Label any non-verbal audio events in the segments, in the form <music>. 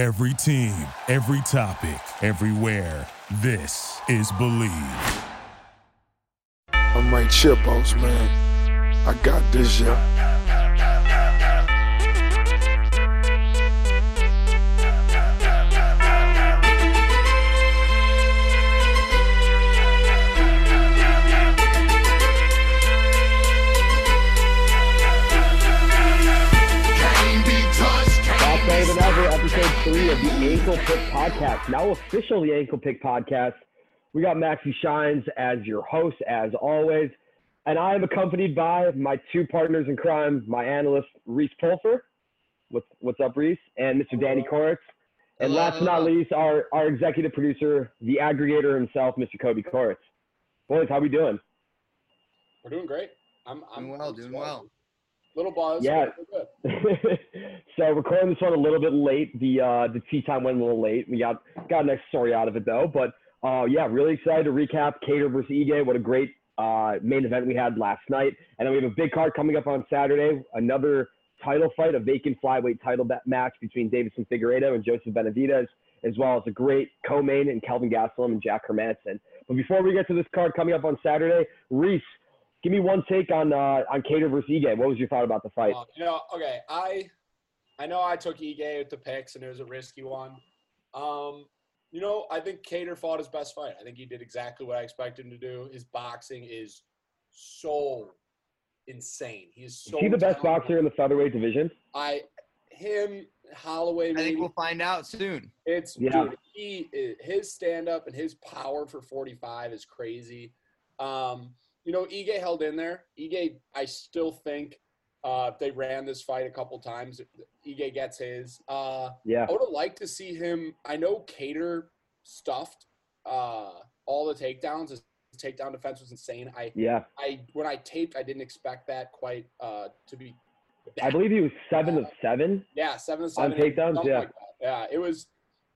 Every team, every topic, everywhere. This is Believe. I'm here, boss man. I got this, yeah. Three of the Ankle Pick Podcast. Now official the Ankle Pick Podcast. We got Maxie Shines as your host, as always. And I am accompanied by my two partners in crime, my analyst, Reese Pulfer. What's, what's up, Reese? And Mr. Danny Koritz. And last but not least, our, our executive producer, the aggregator himself, Mr. Kobe Koritz. Boys, how we doing? We're doing great. I'm, I'm Doing well, doing swell. well. Little buzz. Yeah. but we're good. <laughs> so recording this one a little bit late. The uh, the tea time went a little late. We got got an extra story out of it though. But uh, yeah, really excited to recap Kattar versus Ige. What a great uh, main event we had last night. And then we have a big card coming up on Saturday. Another title fight, a vacant flyweight title match between Deiveson Figueiredo and Joseph Benavidez, as well as a great co-main and Kelvin Gastelum and Jack Hermansson. But before we get to this card coming up on Saturday, Reese, give me one take on uh, on Kattar versus Ige. What was your thought about the fight? Uh, you know, okay. I I know I took Ige with the picks and it was a risky one. Um, you know, I think Kattar fought his best fight. I think he did exactly what I expected him to do. His boxing is so insane. He is so. Is he the best boxer in the featherweight division? I him Holloway. I think we'll find out soon. It's Yeah. dude, he his stand up and his power for 45 is crazy. Um, you know, Ige held in there. Ige, I still think uh, they ran this fight a couple times, Ige gets his. Uh, Yeah. I would have liked to see him. I know Kattar stuffed uh, all the takedowns. His takedown defense was insane. I, Yeah. I when I taped, I didn't expect that quite uh, to be. I believe he was seven of seven. Yeah, seven of seven. on takedowns, yeah. like. Yeah, it was.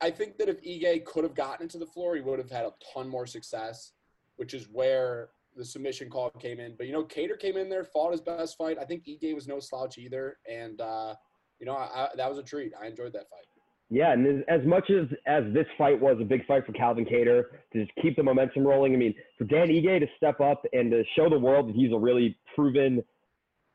I think that if Ige could have gotten into the floor, he would have had a ton more success, which is where the submission call came in. But you know, Kattar came in there, fought his best fight. I think Ige was no slouch either, and uh, you know, I, I, that was a treat. I enjoyed that fight. Yeah, and as, as much as as this fight was a big fight for Calvin Kattar to just keep the momentum rolling, I mean, for Dan Ige to step up and to show the world that he's a really proven,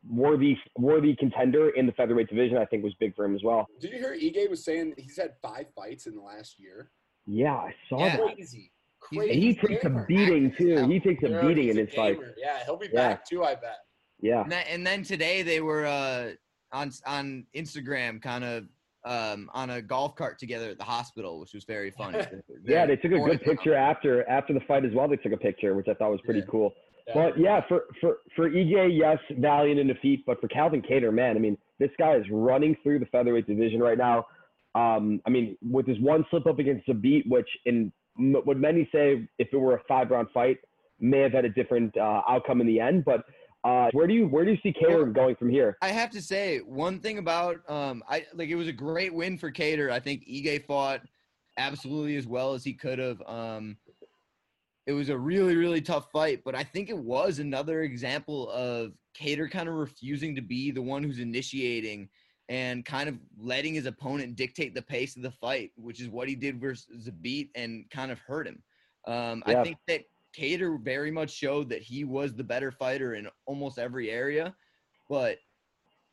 worthy worthy contender in the featherweight division, I think was big for him as well. Did you hear Ige was saying he's had five fights in the last year? Yeah, I saw Yeah. that. Crazy. He's- And he takes a beating too. He takes a Dude, beating he's in a his fight. Yeah, he'll be Yeah. back too. I bet. Yeah. And then, and then today they were uh, on on Instagram, kind of um, on a golf cart together at the hospital, which was very funny. <laughs> Yeah, they took a good picture after after the fight as well. They took a picture, which I thought was pretty Yeah. cool. But yeah, for for for Ige, yes, valiant in defeat. But for Calvin Kattar, man, I mean, this guy is running through the featherweight division right now. Um, I mean, with his one slip up against Zabit, which in m- what many say, if it were a five round fight, may have had a different uh, outcome in the end. But uh, where do you where do you see Kattar going from here? I have to say one thing about um, I like it was a great win for Kattar. I think Ige fought absolutely as well as he could have. Um, it was a really really tough fight, but I think it was another example of Kattar kind of refusing to be the one who's initiating and kind of letting his opponent dictate the pace of the fight, which is what he did versus Zabit and kind of hurt him. Um, Yeah. I think that Kattar very much showed that he was the better fighter in almost every area, but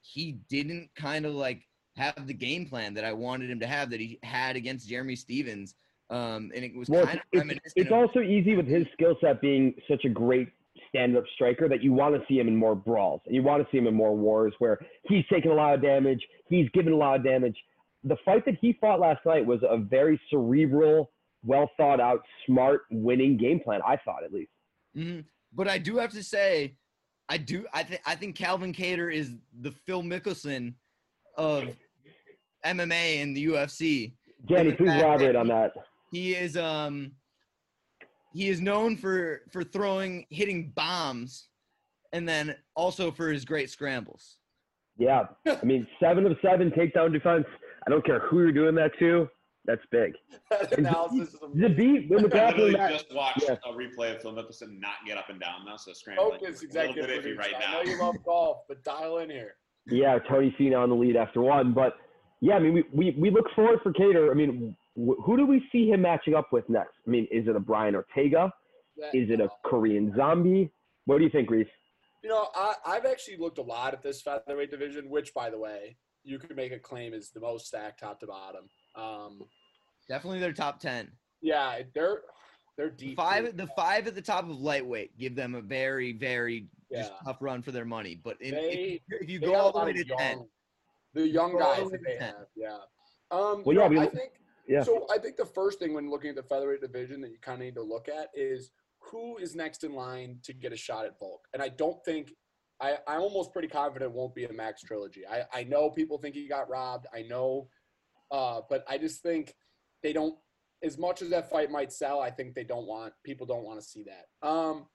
he didn't kind of like have the game plan that I wanted him to have that he had against Jeremy Stephens. Um, and it was Well, kind of it's, reminiscent it's of- also easy with his skill set being such a great stand-up striker that you want to see him in more brawls and you want to see him in more wars where he's taking a lot of damage, he's giving a lot of damage. The fight that he fought last night was a very cerebral, well thought out, smart, winning game plan. I thought at least. Mhm. But I do have to say, I do. I think I think Calvin Kattar is the Phil Mickelson of MMA and the UFC. Danny, please elaborate on that. He is um he is known for for throwing hitting bombs, and then also for his great scrambles. Yeah, I mean, <laughs> seven of seven takedown defense. I don't care who you're doing that to. That's big. That analysis is The beat in the I literally grappling just watched yeah. a replay of Phil Mickelson not get up and down now, so scrambling. Focus, a little executive bit iffy producer. right I now. know you love golf, but dial in here. Yeah, Tony Cena on the lead after one, but yeah, I mean, we, we, we look forward for Kattar. I mean, wh- who do we see him matching up with next? I mean, is it a Brian Ortega? That- Is it a Korean Zombie? What do you think, Reese? You know, I, I've actually looked a lot at this featherweight division, which, by the way, you could make a claim is the most stacked top to bottom. Um, Definitely their top ten. yeah, they're they're The deep. five, the five at the top of lightweight give them a very, very just Yeah. tough run for their money. But in, They- if, if you go all the way of to ten, young, the young Go the guys that they 10. have. Yeah. Um, Well, yeah, know, we- I think Yeah. So I think the first thing when looking at the featherweight division that you kind of need to look at is who is next in line to get a shot at Volk. And I don't think I, I'm almost pretty confident it won't be a Max trilogy. I, I know people think he got robbed. I know, uh, but I just think they don't. As much as that fight might sell, I think they don't want people don't want to see that. Um,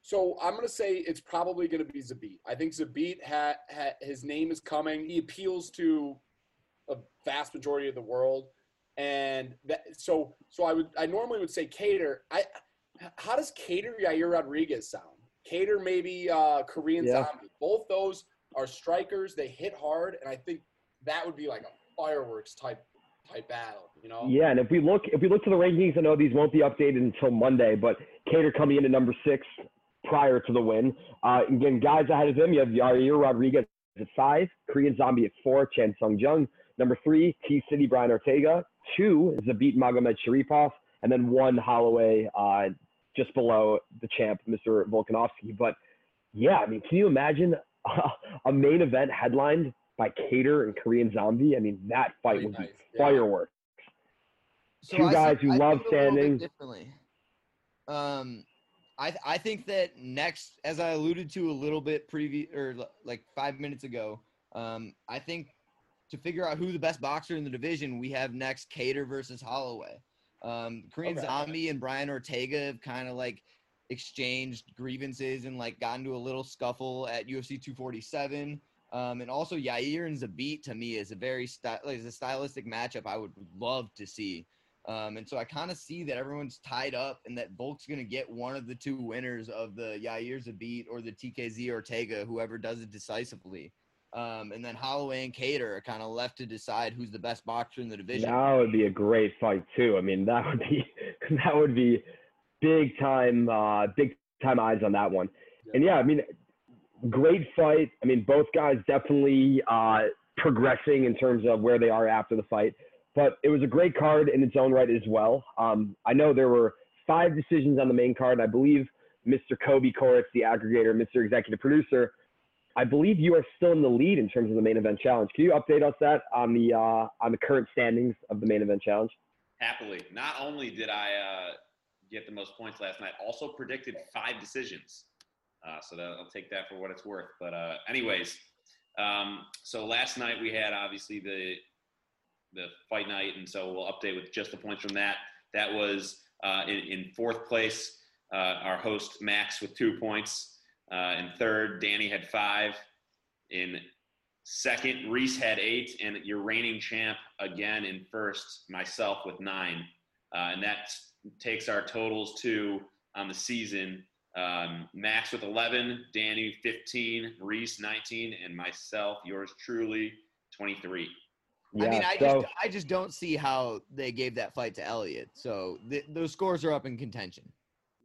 so I'm gonna say it's probably gonna be Zabit. I think Zabit ha, ha, his name is coming. He appeals to a vast majority of the world and that so so I would I normally would say Kattar. I how does Kattar Yair Rodriguez sound? Kattar maybe uh, Korean Yeah. Zombie. Both those are strikers. They hit hard, and I think that would be like a fireworks type type battle. You know? Yeah, and if we look if we look to the rankings, I know these won't be updated until Monday, but Kattar coming in at number six prior to the win. Uh, again, guys ahead of him, you have Yair Rodriguez at five, Korean Zombie at four, Chan Sung Jung. Number three, T City Brian Ortega. Two is Zabit Magomed Sharipov, and then one Holloway uh, just below the champ, Mr. Volkanovski. But yeah, I mean, can you imagine <laughs> a main event headlined by Kattar and Korean Zombie? I mean, that fight Really would nice, be fireworks. So Two I guys see- who I love think a little bit standing. Differently. Um, I I think that next, as I alluded to a little bit previous or l- like five minutes ago, um, I think to figure out who the best boxer in the division, we have next Kattar versus Holloway. Um, Korean Okay. Zombie and Brian Ortega have kind of like exchanged grievances and like gotten to a little scuffle at UFC 247. Um, and also Yair and Zabit to me is a very sty- like, is a stylistic matchup I would love to see. Um, and so I kind of see that everyone's tied up and that Volk's going to get one of the two winners of the Yair Zabit or the TKZ Ortega, whoever does it decisively. Um, and then Holloway and Kattar are kind of left to decide who's the best boxer in the division. That would be a great fight too. I mean, that would be <laughs> that would be big time, uh, big time eyes on that one. And yeah, I mean, great fight. I mean, both guys definitely uh, progressing in terms of where they are after the fight. But it was a great card in its own right as well. Um, I know there were five decisions on the main card, I believe Mr. Kobe Koritz, the aggregator, Mr. Executive Producer, I believe you are still in the lead in terms of the main event challenge. Can you update us that on the uh, on the current standings of the main event challenge? Happily. Not only did I uh, get the most points last night, also predicted five decisions. Uh, so that, I'll take that for what it's worth. But uh, anyways, um, so last night we had obviously the the fight night, and so we'll update with just the points from that. That was uh, in, in fourth place, uh, our host Max with two points. Uh, in third, Danny had five. In second, Reese had eight, and your reigning champ again in first, myself with nine, uh, and that takes our totals to on the season. Um, Max with 11, Danny 15, Reese 19, and myself, yours truly, 23. I mean, I so- just I just don't see how they gave that fight to Elliott. So th- those scores are up in contention.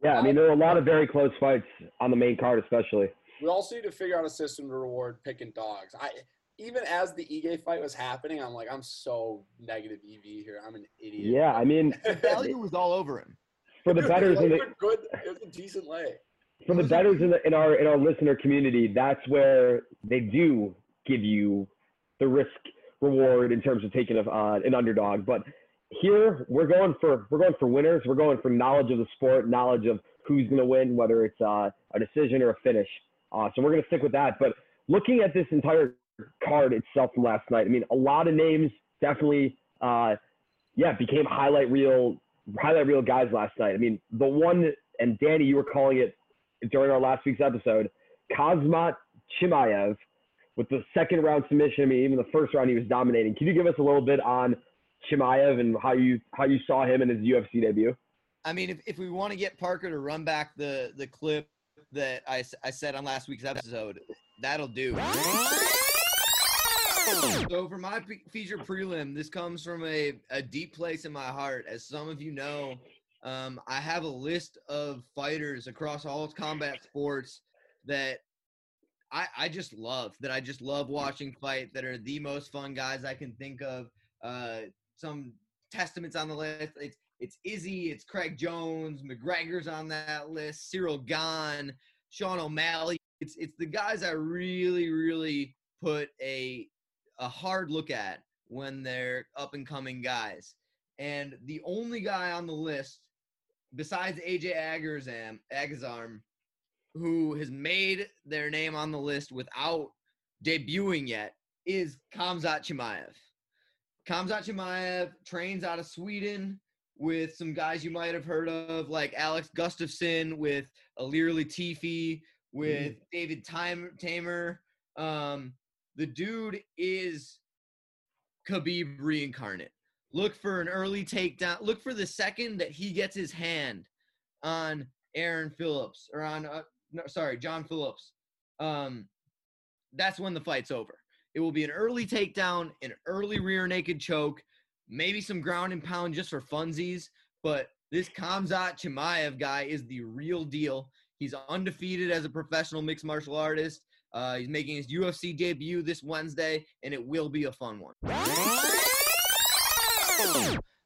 Yeah, I mean, there were a lot of very close fights on the main card, especially. We also need to figure out a system to reward picking dogs. I even as the Ige fight was happening, I'm like, I'm so negative EV here. I'm an idiot. Yeah, I mean, <laughs> the Value was all over him. for the Dude, betters lay in the good. It was a decent lay. for the betters in, the, in our in our listener community, that's where they do give you the risk reward in terms of taking a, uh, an underdog. But here we're going for we're going for winners. We're going for knowledge of the sport, knowledge of who's going to win, whether it's uh, a decision or a finish. Uh, so we're going to stick with that. But looking at this entire card itself from last night, I mean, a lot of names definitely, uh, yeah, became highlight reel highlight reel guys last night. I mean, the one and Danny, you were calling it during our last week's episode, Khamzat Chimaev with the second round submission. I mean, even the first round he was dominating. Can you give us a little bit on Chimaev and how you how you saw him in his UFC debut? I mean, if, if we want to get Parker to run back the the clip that I, I said on last week's episode, that'll do. So for my feature prelim, this comes from a, a deep place in my heart. As some of you know, um, I have a list of fighters across all combat sports that I, I just love, that I just love watching fight, that are the most fun guys I can think of. Uh, some testaments on the list. It's it's Izzy, it's Craig Jones, McGregor's on that list, Ciryl Gane, Sean O'Malley. It's it's the guys I really, really put a a hard look at when they're up and coming guys. And the only guy on the list, besides AJ Agazarm, Agazarm, who has made their name on the list without debuting yet, is Khamzat Chimaev. Khamzat Chimaev trains out of Sweden with some guys you might have heard of, like Alex Gustafsson, with Ilir Latifi, with David Time- Teymur. Um, the dude is Khabib reincarnate. Look for an early takedown. Look for the second that he gets his hand on Aaron Phillips or on, uh, no, sorry, John Phillips. Um, that's when the fight's over. It will be an early takedown, an early rear naked choke, maybe some ground and pound just for funsies. But this Khamzat Chimaev guy is the real deal. He's undefeated as a professional mixed martial artist. Uh, he's making his UFC debut this Wednesday, and it will be a fun one.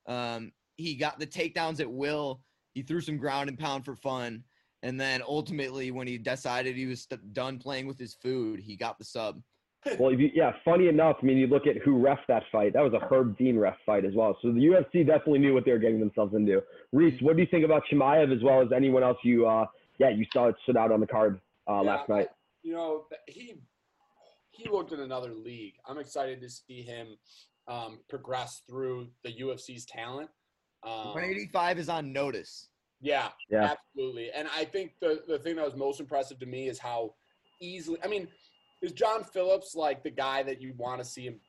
Um, he got the takedowns at will. He threw some ground and pound for fun. And then ultimately, when he decided he was done playing with his food, he got the sub. Well, if you, yeah, funny enough, I mean, you look at who ref that fight. That was a Herb Dean ref fight as well. So the UFC definitely knew what they were getting themselves into. Reese, what do you think about Chimaev as well as anyone else you, uh, yeah, you saw it stood out on the card uh, Yeah, last night? You know, he he looked in another league. I'm excited to see him um, progress through the UFC's talent. Um, 185 is on notice. Yeah, Yeah. absolutely. And I think the the thing that was most impressive to me is how easily. I mean, is John Phillips like the guy that you want to see him?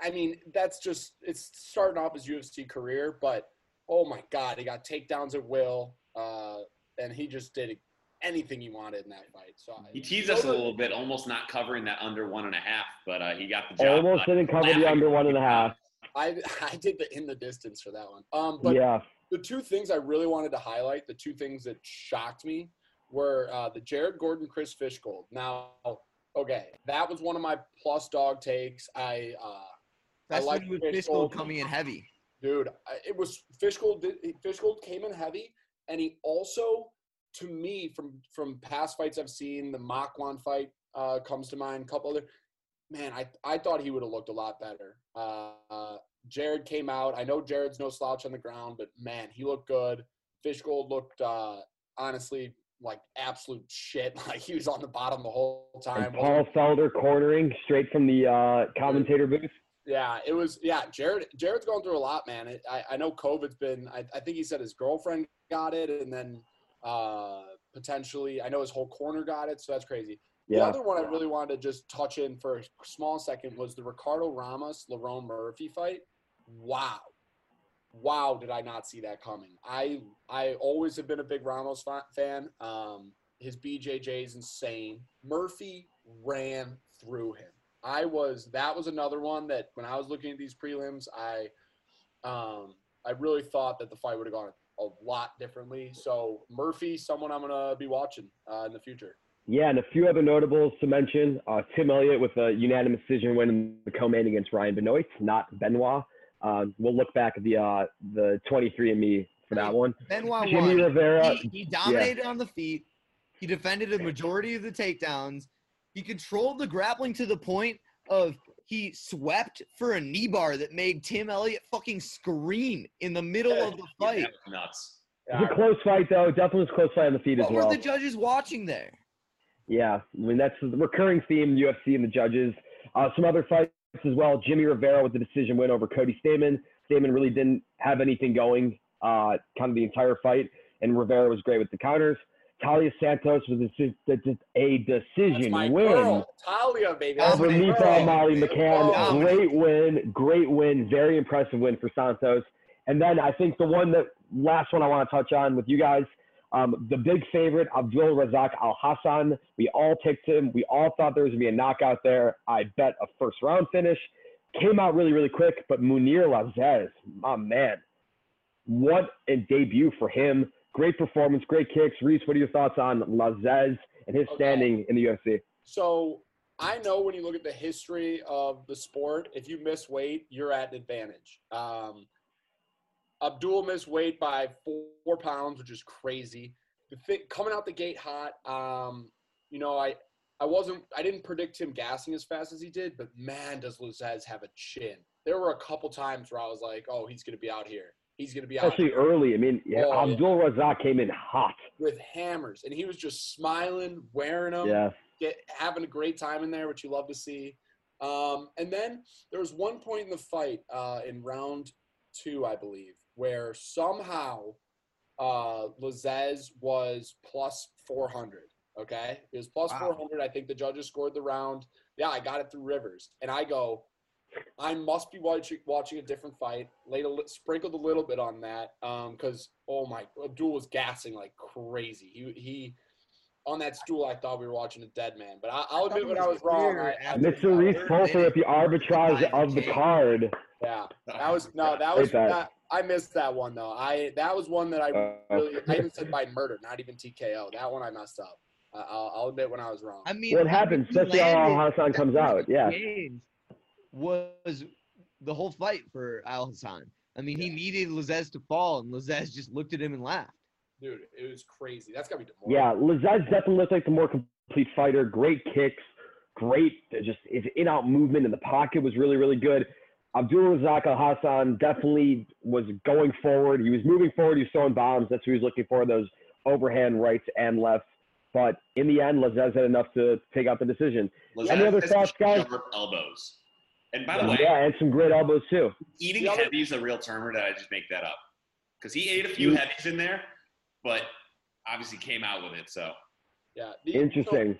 I mean, that's just it's starting off his UFC career, but oh my God, he got takedowns at will, uh, and he just did anything he wanted in that fight. So He teased us a little bit, almost not covering that under one and a half, but uh, he got the job. Almost didn't cover the under one and a half. I <laughs> I did the in the distance for that one. Um, but yeah. the two things I really wanted to highlight, the two things that shocked me, were uh, the Jared Gordon, Chris Fishgold. Now, okay, that was one of my plus dog takes. I, uh, I Especially like with Fishgold. Coming in heavy. dude, it was Fishgold. Fishgold came in heavy, and he also, to me, from from past fights I've seen, the Makwan fight uh, comes to mind. A couple other, man, I I thought he would have looked a lot better. Uh, Jared came out. I know Jared's no slouch on the ground, but man, he looked good. Fishgold looked uh, honestly like absolute shit. <laughs> Like he was on the bottom the whole time. And Paul Felder cornering straight from the uh, commentator booth. Yeah, it was. Yeah, Jared. Jared's going through a lot, man. It, I I know COVID's been. I, I think he said his girlfriend got it, and then uh, potentially, I know his whole corner got it. So that's crazy. Yeah. The other one I really wanted to just touch in for a small second was the Ricardo Ramos Lerone Murphy fight. Wow, wow, did I not see that coming? I I always have been a big Ramos fa- fan. Um, his BJJ is insane. Murphy ran through him. I was that was another one that when I was looking at these prelims, I um, I really thought that the fight would have gone a lot differently. So Murphy, someone I'm gonna be watching uh, in the future. Yeah, and a few other notables to mention. Uh, Tim Elliott with a unanimous decision win in the co-main against Ryan Benoit, not Benoit. Uh, we'll look back at the uh, the 23andMe for that one. Benoit Jimmy won. Rivera. He, he dominated on the feet. He defended a majority of the takedowns. He controlled the grappling to the point of he swept for a knee bar that made Tim Elliott fucking scream in the middle of the <laughs> fight. that was nuts. It was a close fight, though. Definitely was a close fight on the feet as well. What well. were the judges watching there? Yeah, I mean that's the recurring theme UFC and the judges. Uh, some other fights as well. Jimmy Rivera with the decision win over Cody Stamann. Stamann really didn't have anything going, uh, kind of the entire fight, and Rivera was great with the counters. Taila Santos was a, deci- a That's decision my win girl, Talia, baby. That's over my Mifa girl. Molly McCann. Dominant. Great win, great win, very impressive win for Santos. And then I think the one that last one I want to touch on with you guys, Um, the big favorite, Abdul Razak Al Hassan. We all picked him. We all thought there was going to be a knockout there. I bet a first round finish. Came out really, really quick, but Mounir Lazzez, my man, what a debut for him. Great performance, great kicks. Reese, what are your thoughts on Lazzez and his Okay. standing in the UFC? So I know when you look at the history of the sport, if you miss weight, you're at an advantage. Um, Abdul missed weight by four pounds, which is crazy. The thing, coming out the gate hot, um, you know, I I wasn't I didn't predict him gassing as fast as he did, but man, does Lazzez have a chin. There were a couple times where I was like, oh, he's gonna be out here. He's gonna be out Especially here early. I mean, yeah, Oh, yeah. Abdul Razak came in hot. with hammers, and he was just smiling, wearing them. Yeah. get having a great time in there, which you love to see. Um, and then there was one point in the fight uh, in round two, I believe, where somehow uh, Lazzez was plus 400. Okay, it was plus Wow. 400. I think the judges scored the round. Yeah, I got it through Rivers, and I go. I must be watching watching a different fight. Laid a li- sprinkled a little bit on that because oh my, Abdul was gassing like crazy. He he on that stool. I thought we were watching a dead man, but I, I'll thought admit it when I was was wrong. I, I Mr. Reese third Pulser minute, the arbitrage of the card. Yeah, that was no, that was Great that, I missed that one though. I that was one that I Uh, really I even said by murder, not even TKO. That one I messed up. I, I'll, I'll admit when I was wrong. I mean, What happens, he especially how landed- Hassan comes out, yeah. Was the whole fight for Al Hassan. I mean, he needed Lazzez to fall, and Lazzez just looked at him and laughed. Dude, it was crazy. That's gotta be Yeah, demoralizing. Lazzez definitely looks like the more complete fighter. Great kicks, great just his in out movement in the pocket was really really good. Abdul Razak Al Hassan definitely was going forward. He was moving forward. He was throwing bombs. That's what he was looking for. Those overhand rights and lefts. But in the end, Lazzez had enough to take out the decision. Lazzez Any other has thoughts, guys? Sharp elbows. And by the way, Yeah, and some great elbows too. eating The other- heavy is a real term, or did I just make that up? Because he ate a few Mm. heavies in there, but obviously came out with it. So Yeah. the- Interesting.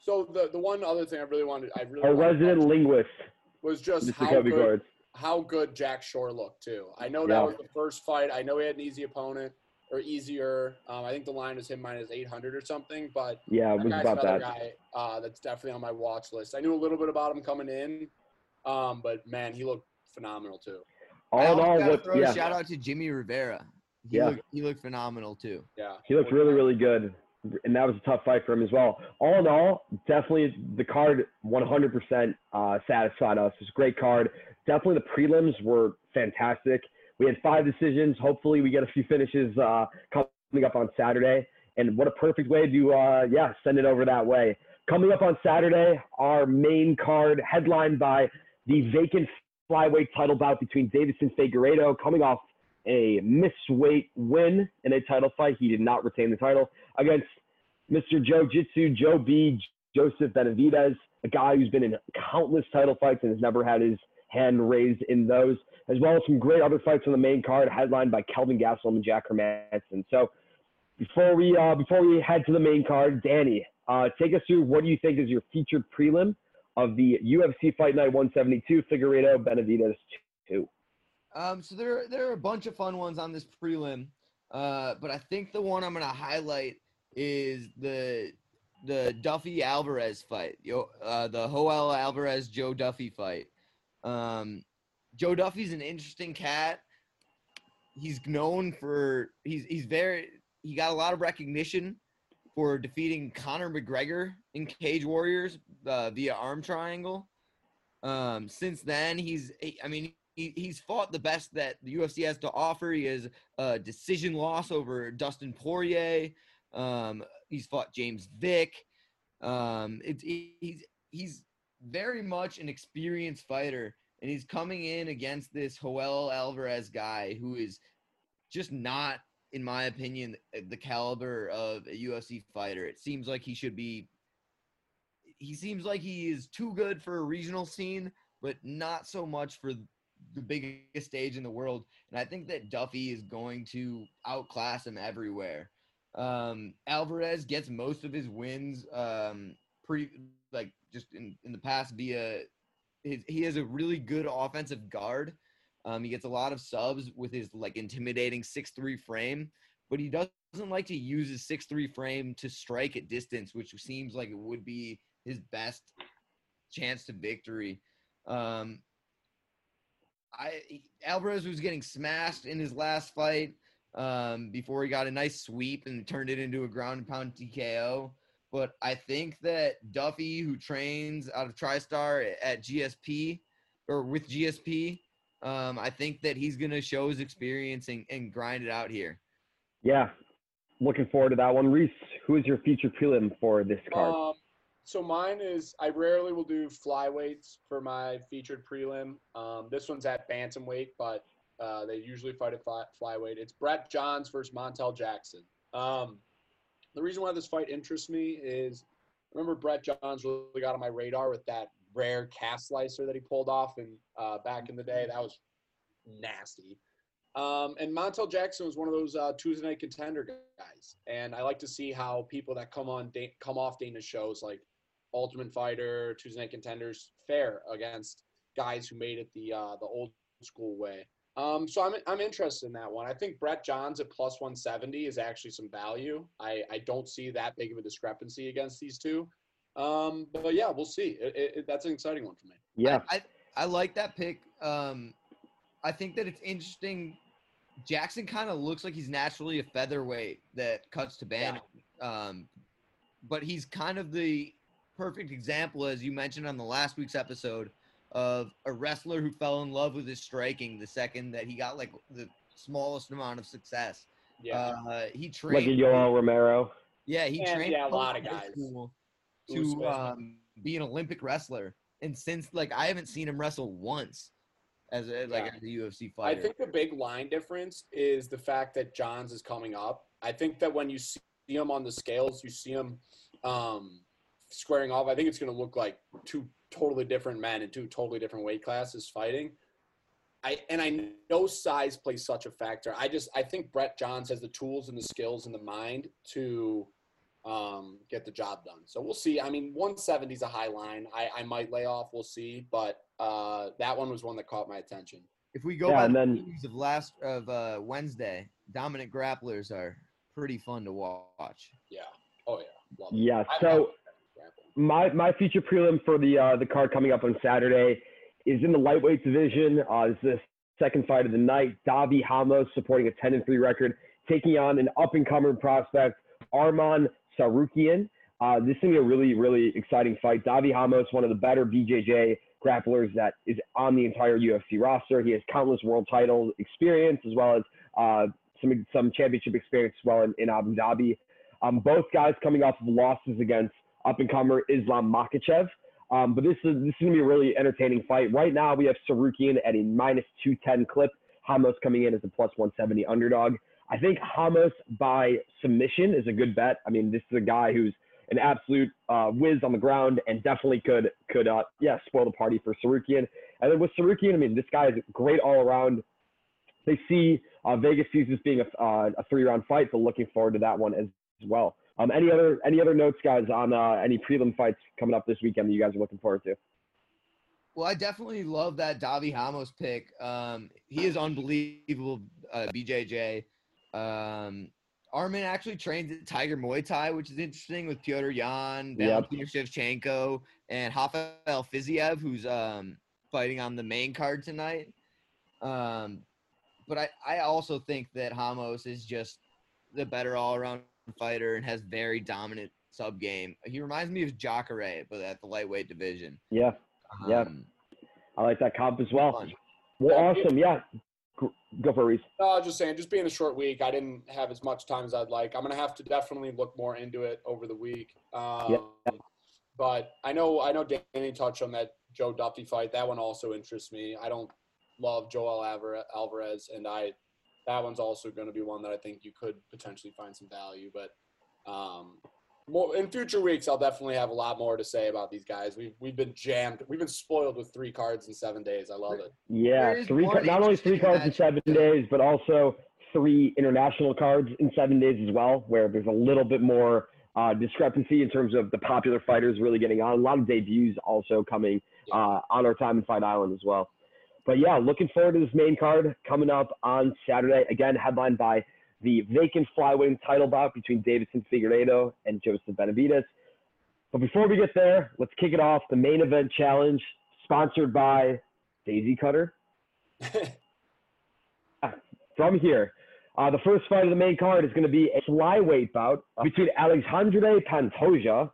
So, so the the one other thing I really wanted, I really A wanted resident touch linguist, was just Mr. how Kobe good, Guards. How good Jack Shore looked too. I know that Yeah. was the first fight. I know he had an easy opponent or easier. Um, I think the line was him minus 800 or something, but Yeah, it that was guy's about another that. guy uh, that's definitely on my watch list. I knew a little bit about him coming in, um, but man, he looked phenomenal too. All in all, gotta throw yeah, a shout out to Jimmy Rivera. He Yeah. looked, he looked phenomenal too. Yeah, he looked really, really good, and that was a tough fight for him as well. All in all, definitely the card 100% uh, satisfied us. It's a great card. Definitely the prelims were fantastic. We had five decisions. Hopefully, we get a few finishes uh, coming up on Saturday. And what a perfect way to, uh, yeah, send it over that way. Coming up on Saturday, our main card headlined by the vacant flyweight title bout between Davidson Figueiredo, coming off a missweight win in a title fight. He did not retain the title against Mr. Joe Jitsu, Joe B, Joseph Benavidez, a guy who's been in countless title fights and has never had his hand raised in those, as well as some great other fights on the main card, headlined by Kelvin Gastelum and Jack Hermansson. So before we uh, before we head to the main card, Danny, uh, take us through what do you think is your featured prelim of the UFC Fight Night 172 Figueiredo Benavidez 2? Um, so there there are a bunch of fun ones on this prelim, uh, but I think the one I'm gonna highlight is the the Duffy Alvarez fight, yo, uh, the Joel Alvarez Joe Duffy fight. Um, Joe Duffy's an interesting cat. He's known for he's he's very he got a lot of recognition for defeating Conor McGregor in Cage Warriors uh, via arm triangle. Um, since then, he's I mean he, he's fought the best that the UFC has to offer. He has a decision loss over Dustin Poirier. Um, he's fought James Vick. Um, he- he's he's very much an experienced fighter, and he's coming in against this Joel Alvarez guy who is just not, in my opinion, the caliber of a UFC fighter. It seems like he should be. He seems like he is too good for a regional scene, but not so much for the biggest stage in the world. And I think that Duffy is going to outclass him everywhere. Um, Alvarez gets most of his wins um, pretty like just in, in the past via his, he has a really good offensive guard. Um, he gets a lot of subs with his like intimidating six three frame, but he doesn't like to use his six three frame to strike at distance, which seems like it would be his best chance to victory. Um, I Alvarez was getting smashed in his last fight um, before he got a nice sweep and turned it into a ground and pound TKO. But I think that Duffy, who trains out of TriStar at GSP or with GSP, um, I think that he's going to show his experience and, and grind it out here. Yeah, looking forward to that one. Reese, who is your feature prelim for this card? Um, so mine is I rarely will do flyweights for my featured prelim. Um, this one's at bantamweight, but uh, they usually fight at fly, flyweight. It's Brett Johns versus Montel Jackson. Um, the reason why this fight interests me is remember Brett Johns really got on my radar with that rare calf slicer that he pulled off and uh, back in the day. That was nasty. Um, and Montel Jackson was one of those uh, Tuesday night contender guys, and I like to see how people that come on come off Dana shows like Ultimate Fighter, Tuesday night contenders fare against guys who made it the uh, the old school way. Um, so I'm I'm interested in that one. I think Brett Johns at plus 170 is actually some value. I I don't see that big of a discrepancy against these two. Um, but yeah, we'll see. It, it, that's an exciting one for me. Yeah, I, I, I like that pick. Um, I think that it's interesting. Jackson kind of looks like he's naturally a featherweight that cuts to ban. Yeah. Um, but he's kind of the perfect example, as you mentioned on the last week's episode, of a wrestler who fell in love with his striking the second that he got like the smallest amount of success. Yeah, uh, he trained like a Yoel Romero. Yeah, he and, trained yeah, a lot of guys to um, be an Olympic wrestler, and since like I haven't seen him wrestle once as a, like Yeah. as a UFC fighter. I think the big line difference is the fact that Johns is coming up. I think that when you see him on the scales, you see him um, squaring off. I think it's going to look like two totally different men in two totally different weight classes fighting. I and I know size plays such a factor. I just I think Brett Johns has the tools and the skills and the mind to um, get the job done. So we'll see. I mean, 170 is a high line. I, I might lay off. We'll see. But uh, that one was one that caught my attention. if we go Yeah, by and the then- news of last of uh, Wednesday, dominant grapplers are pretty fun to watch. Yeah. Oh yeah. Love it. Yeah. So love grappling. My my feature prelim for the uh, the card coming up on Saturday is in the lightweight division. Uh, it's the second fight of the night. Davi Hamos supporting a 10 and 3 record, taking on an up and coming prospect, Arman Tsarukyan. Uh, this is gonna be a really really exciting fight. Davi Hamos, one of the better BJJ grapplers that is on the entire UFC roster. He has countless world title experience as well as uh, some some championship experience as well in, in Abu Dhabi. Um, both guys coming off of losses against up and comer Islam Makhachev. Um, but this is this is gonna be a really entertaining fight. Right now we have Tsarukyan at a minus two ten clip. Hamos coming in as a plus one seventy underdog. I think Hamos by submission is a good bet. I mean, this is a guy who's an absolute uh, whiz on the ground and definitely could could uh, yeah spoil the party for Tsarukyan. And then with Tsarukyan, I mean, this guy is great all around. They see uh, Vegas sees this being a, uh, a three round fight, so looking forward to that one as well. Um, any other any other notes, guys, on uh, any prelim fights coming up this weekend that you guys are looking forward to? Well, I definitely love that Davi Hamos pick. Um, he is unbelievable, uh, BJJ. Um, Arman actually trains at Tiger Muay Thai, which is interesting with Pyotr Yan, Yep. Valentina Shevchenko, and Rafael Fiziev, who's um, fighting on the main card tonight. Um, but I, I also think that Hamos is just the better all around fighter and has very dominant sub game. He reminds me of Jacare, but at the lightweight division. Yeah, Yeah. Um, I like that comp as well. fun. Well, Yeah, awesome. Yeah, go for it, Reese. No, I was just saying, just being a short week, I didn't have as much time as I'd like. I'm gonna have to definitely look more into it over the week. Um, But I know, I know Danny touched on that Joe Duffy fight. That one also interests me. I don't love Joel Alvarez, and I that one's also going to be one that I think you could potentially find some value. But um, more in future weeks, I'll definitely have a lot more to say about these guys. We've we've been jammed. We've been spoiled with three cards in seven days. I love it. Yeah, three one not only three cards in seven days, but also three international cards in seven days as well, where there's a little bit more uh, discrepancy in terms of the popular fighters really getting on. A lot of debuts also coming uh, on our time in Fight Island as well. But yeah, looking forward to this main card coming up on Saturday. Again, headlined by the vacant flyweight title bout between Davidson Figueiredo and Joseph Benavidez. But before we get there, let's kick it off. The main event challenge, sponsored by Daisy Cutter. <laughs> From here, uh, the first fight of the main card is going to be a flyweight bout between Alexandre Pantoja,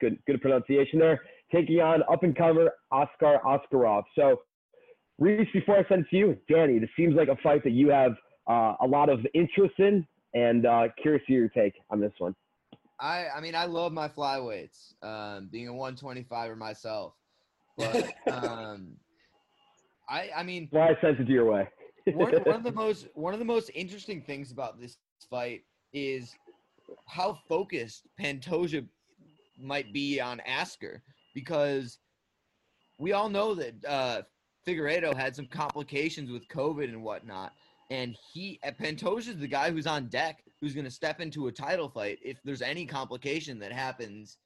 good good pronunciation there, taking on up and comer Askar Askarov. So, Reese, before I send it to you, Danny, this seems like a fight that you have uh, a lot of interest in, and uh, curious to your take on this one. I I mean I love my flyweights. Um, being a 125er myself, but <laughs> um, I I mean Why I sent it your way. one, <laughs> one of the most one of the most interesting things about this fight is how focused Pantoja might be on Asker because we all know that uh, Figueiredo had some complications with COVID and whatnot, and he Pantoja is the guy who's on deck who's going to step into a title fight if there's any complication that happens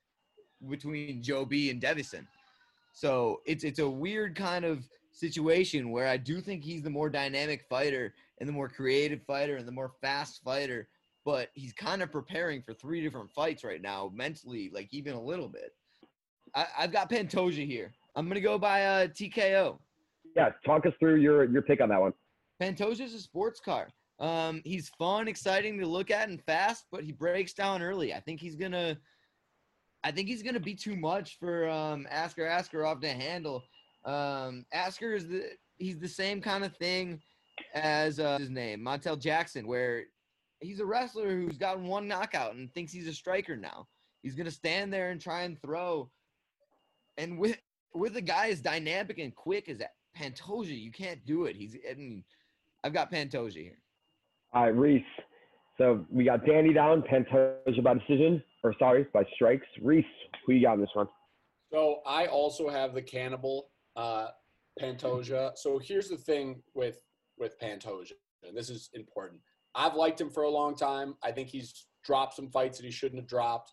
between Joe B and Deiveson. So it's it's a weird kind of situation where I do think he's the more dynamic fighter and the more creative fighter and the more fast fighter, but he's kind of preparing for three different fights right now, mentally, like even a little bit. I, I've got Pantoja here. I'm gonna go by uh, TKO. Yeah, talk us through your your pick on that one. Pantoja's a sports car. Um, he's fun, exciting to look at, and fast, but he breaks down early. I think he's gonna, I think he's gonna be too much for um, Askar Askarov to handle. Um, Askar is the he's the same kind of thing as uh, his name Montel Jackson, where he's a wrestler who's gotten one knockout and thinks he's a striker now. He's gonna stand there and try and throw, and with with a guy as dynamic and quick as Pantoja, you can't do it. He's I mean, I've got Pantoja here. All right, Reese. So we got Danny down, Pantoja by decision, or sorry, by strikes. Reese, who you got in this one? So I also have the cannibal uh, Pantoja. So here's the thing with with Pantoja, and this is important. I've liked him for a long time. I think he's dropped some fights that he shouldn't have dropped.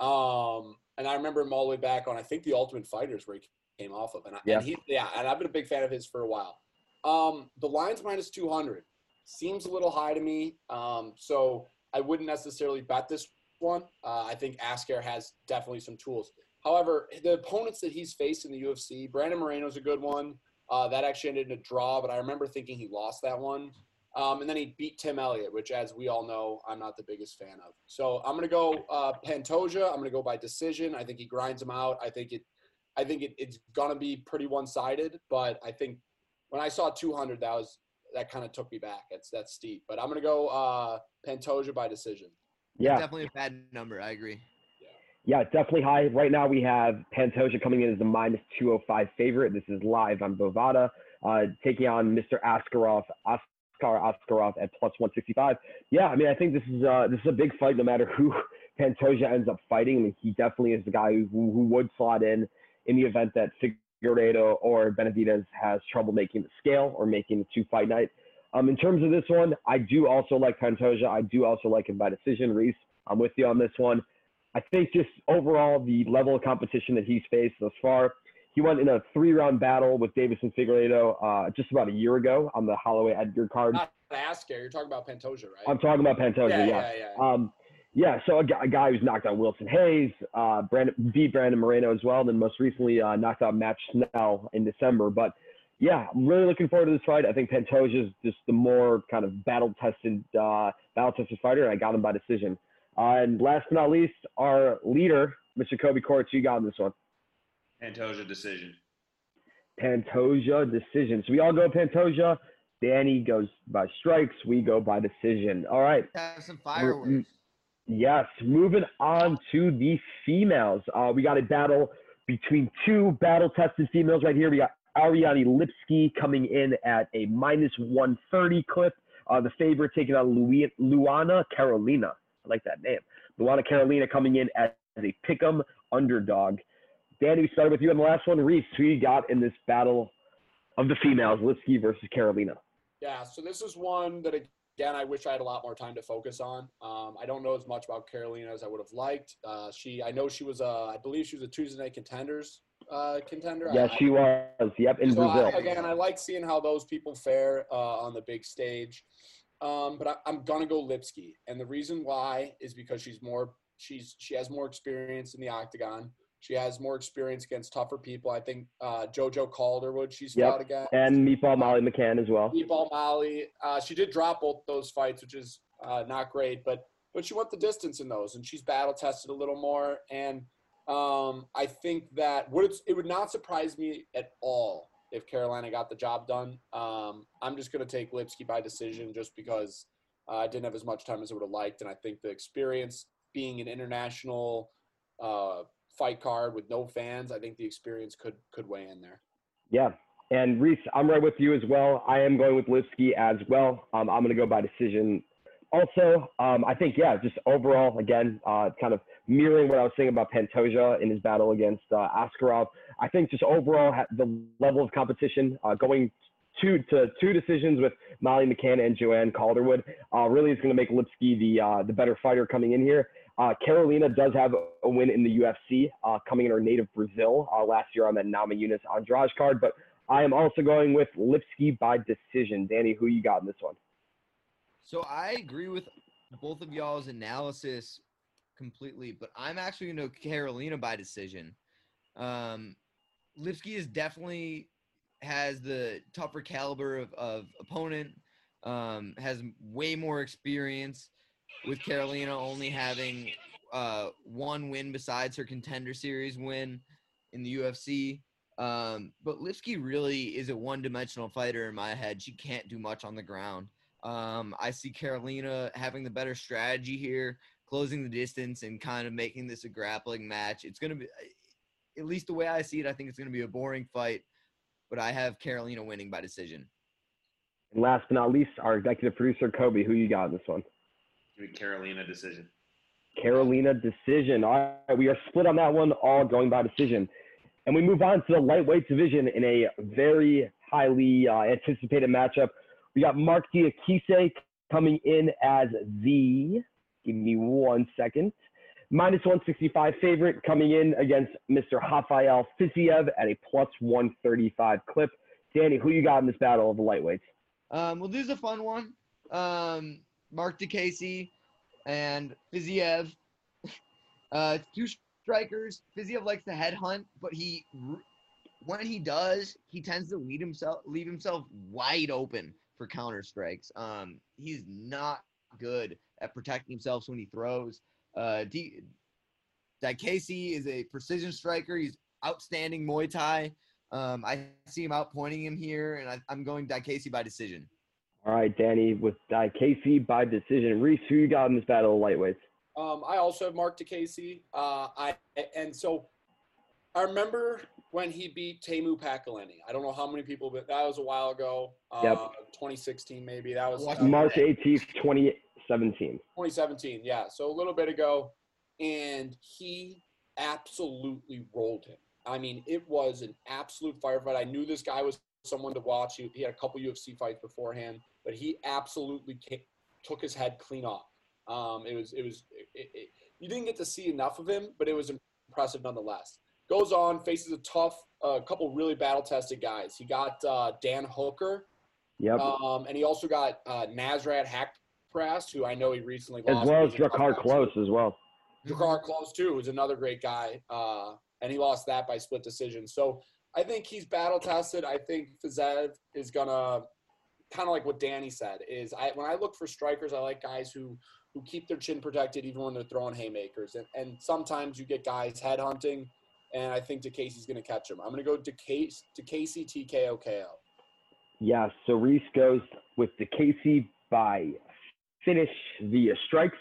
Um, and I remember him all the way back on I think the Ultimate Fighters where he came off of, and, I, Yeah. and he yeah, and I've been a big fan of his for a while. Um, the line's minus two hundred seems a little high to me. Um, so I wouldn't necessarily bet this one. Uh, I think Askar has definitely some tools. However, the opponents that he's faced in the UFC, Brandon Moreno's a good one. Uh, that actually ended in a draw, but I remember thinking he lost that one. Um, and then he beat Tim Elliott, which, as we all know, I'm not the biggest fan of. So I'm gonna go uh, Pantoja. I'm gonna go by decision. I think he grinds him out. I think it. I think it, it's gonna be pretty one-sided, but I think when I saw 200, that was that kind of took me back. It's that's steep, but I'm gonna go uh, Pantoja by decision. Yeah, Definitely a bad number. I agree. yeah, definitely high. Right now we have Pantoja coming in as the minus 205 favorite. This is live on Bovada, uh, taking on Mr. Askarov, Askar Askarov at plus 165. Yeah, I mean, I think this is uh, this is a big fight no matter who <laughs> Pantoja ends up fighting. I mean, he definitely is the guy who, who would slot in in the event that Figueiredo or Benavidez has trouble making the scale or making the two fight night. Um, in terms of this one, I do also like Pantoja. I do also like him by decision. Reese, I'm with you on this one. I think just overall the level of competition that he's faced thus far. He went in a three-round battle with Deiveson Figueiredo uh, just about a year ago on the Holloway Edgar card. Not Askar. You're talking about Pantoja, right? I'm talking about Pantoja, yeah, yeah. yeah, yeah. Um, yeah, so a, gu- a guy who's knocked out Wilson Reis, uh, Brandon, beat Brandon Moreno as well, and then most recently uh, knocked out Matt Schnell in December. But yeah, I'm really looking forward to this fight. I think Pantoja is just the more kind of battle tested, uh, battle tested fighter, and I got him by decision. Uh, and last but not least, our leader, Mr. Kobe Courts, you got in this one. Pantoja decision. Pantoja decision. So we all go Pantoja. Danny goes by strikes. We go by decision. All right. Have some fireworks. Yes, moving on to the females. Uh, we got a battle between two battle-tested females right here. We got Ariane Lipski coming in at a minus 130 clip. Uh, the favorite taking on Lu- Luana Carolina. I like that name. Luana Carolina coming in as a pick'em underdog. Danny, we started with you on the last one. Reese, who you got in this battle of the females, Lipski versus Carolina? Yeah, so this is one that again I wish I had a lot more time to focus on. Um, I don't know as much about Carolina as I would have liked. Uh, she, I know she was a, I believe she was a Tuesday Night Contenders uh, contender. Yes, I, she was. Yep, in so Brazil. I, again, I like seeing how those people fare uh, on the big stage. um, but I, I'm gonna go Lipski, and the reason why is because she's more she's she has more experience in the octagon. She has more experience against tougher people. I think uh, JoJo Calderwood she's Yep. fought against. And Meatball Molly McCann as well. Meatball Molly. Uh, she did drop both those fights, which is uh, not great, but but she went the distance in those, and she's battle tested a little more. And um, I think that would it, it would not surprise me at all if Carolina got the job done. Um, I'm just going to take Lipski by decision just because uh, I didn't have as much time as I would have liked, and I think the experience being an international uh, fight card with no fans, I think the experience could could weigh in there. Yeah. And Reese, I'm right with you as well. I am going with Lipski as well. Um, I'm going to go by decision. Also, um, I think, yeah, just overall, again, uh, kind of mirroring what I was saying about Pantoja in his battle against uh, Askarov. I think just overall, the level of competition uh, going two to two decisions with Molly McCann and Joanne Calderwood uh, really is going to make Lipski the uh, the better fighter coming in here. Uh, Carolina does have a win in the UFC uh, coming in her native Brazil uh, last year on that Namajunas Andrade card, but I am also going with Lipski by decision. Danny, who you got in this one? So I agree with both of y'all's analysis completely, but I'm actually going to Carolina by decision. Um, Lipski is definitely has the tougher caliber of, of opponent, um, has way more experience with Carolina only having uh, one win besides her contender series win in the UFC. Um, but Lipski really is a one dimensional fighter in my head. She can't do much on the ground. Um, I see Carolina having the better strategy here, closing the distance and kind of making this a grappling match. It's going to be, at least the way I see it, I think it's going to be a boring fight, but I have Carolina winning by decision. And last but not least, our executive producer, Kobe, who you got in this one? Give me Carolina decision. Carolina decision. All right, we are split on that one, all going by decision. And we move on to the lightweight division in a very highly uh, anticipated matchup. We got Marc Diakiese coming in as the, give me one second, minus 165 favorite coming in against Mr. Rafael Fiziev at a plus 135 clip. Danny, who you got in this battle of the lightweights? Um, well, this is a fun one. Um, Marc Diakiese and Fiziev. <laughs> Uh, two strikers. Fiziev likes to headhunt, but he, when he does, he tends to lead himself, leave himself wide open for counter strikes. Um, he's not good at protecting himself when he throws. Uh, D- Casey is a precision striker. He's outstanding Muay Thai. Um, I see him outpointing him here, and I, I'm going Casey by decision. All right, Danny, with Casey by decision. Reese, who you got in this battle of lightweights? Um, I also have Marc Diakiese. Uh, I and so I remember when he beat Teemu Packalén. I don't know how many people, but that was a while ago. Uh, Yep. 2016 maybe. That was Watch uh, March 18th, 2017. 2017. Yeah, so a little bit ago, and he absolutely rolled him. I mean, it was an absolute firefight. I knew this guy was someone to watch. He, he had a couple UFC fights beforehand, but he absolutely ca- took his head clean off. Um, it was it was it, it, you didn't get to see enough of him, but it was impressive nonetheless. Goes on, faces a tough, a uh, couple really battle tested guys. He got uh, Dan Hooker, Yep. um, and he also got uh, Nasrat Haqparast, who I know he recently as lost. well as He's a Drakkar Klose as well. Drakkar Klose too was another great guy, uh, and he lost that by split decision. So I think he's battle tested. I think Fiziev is gonna kind of like what Danny said. Is I when I look for strikers, I like guys who who keep their chin protected even when they're throwing haymakers. And, and sometimes you get guys head hunting, and I think Diakiese's gonna catch him. I'm gonna go Diakiese, Diakiese TKO KO. Yeah, so Reese goes with the Casey by finish via strikes.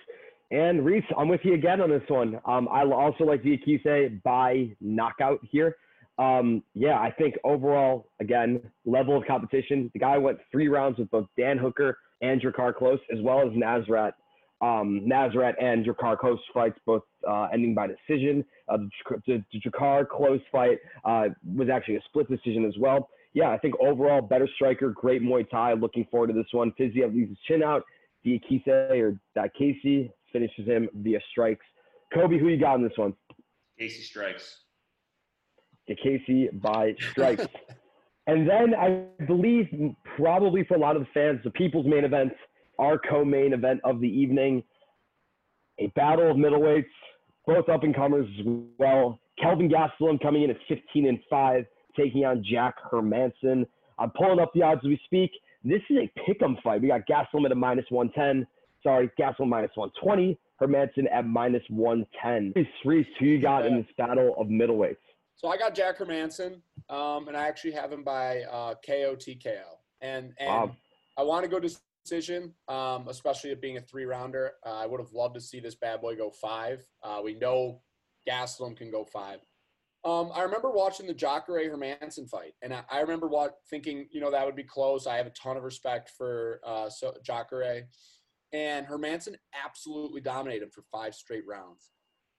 And Reese, I'm with you again on this one. Um, I also like Diakiese by knockout here. Um, yeah, I think overall, again, level of competition. The guy went three rounds with both Dan Hooker and Drakkar Klose, as well as Nasrat. Um, Nasrat and Drakkar Klose fights both uh, ending by decision. Uh, the, the Drakkar Klose fight uh, was actually a split decision as well yeah, I think overall better striker, great Muay Thai. Looking forward to this one. Fiziev leaves his chin out. Diakiese or Casey finishes him via strikes. Kobe, who you got in this one? Casey strikes. Casey by <laughs> strikes. and then I believe probably for a lot of the fans, the people's main event, our co-main event of the evening, a battle of middleweights, both up and comers as well. Kelvin Gastelum coming in at 15 and 5, taking on Jack Hermansson. I'm pulling up the odds as we speak. This is a pick'em fight. We got Gastelum at a minus 110. Sorry, Gastelum minus 120. Hermansson at minus 110. Reese, Reese, who you got in this battle of middleweights? So I got Jack Hermansson, um, and I actually have him by uh, KO TKO. And and Wow. I want to go to decision, um, especially it being a three rounder. Uh, I would have loved to see this bad boy go five. Uh, we know Gastelum can go five. Um, I remember watching the Jacare Hermansson fight, and I, I remember what thinking, you know, that would be close. I have a ton of respect for uh, so, Jacare, and Hermansson absolutely dominated him for five straight rounds.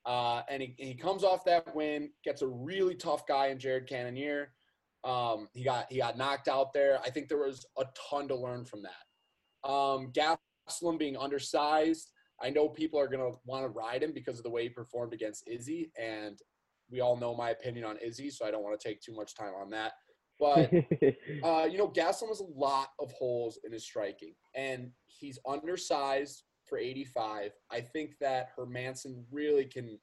Uh, and he, he comes off that win, gets a really tough guy in Jared Cannonier. Um, he got he got knocked out there. I think there was a ton to learn from that. Um, Gastelum being undersized, I know people are gonna want to ride him because of the way he performed against Izzy, and we all know my opinion on Izzy, so I don't want to take too much time on that. But <laughs> uh, you know, Gastelum has a lot of holes in his striking, and he's undersized for 85. I think that Hermansson really can.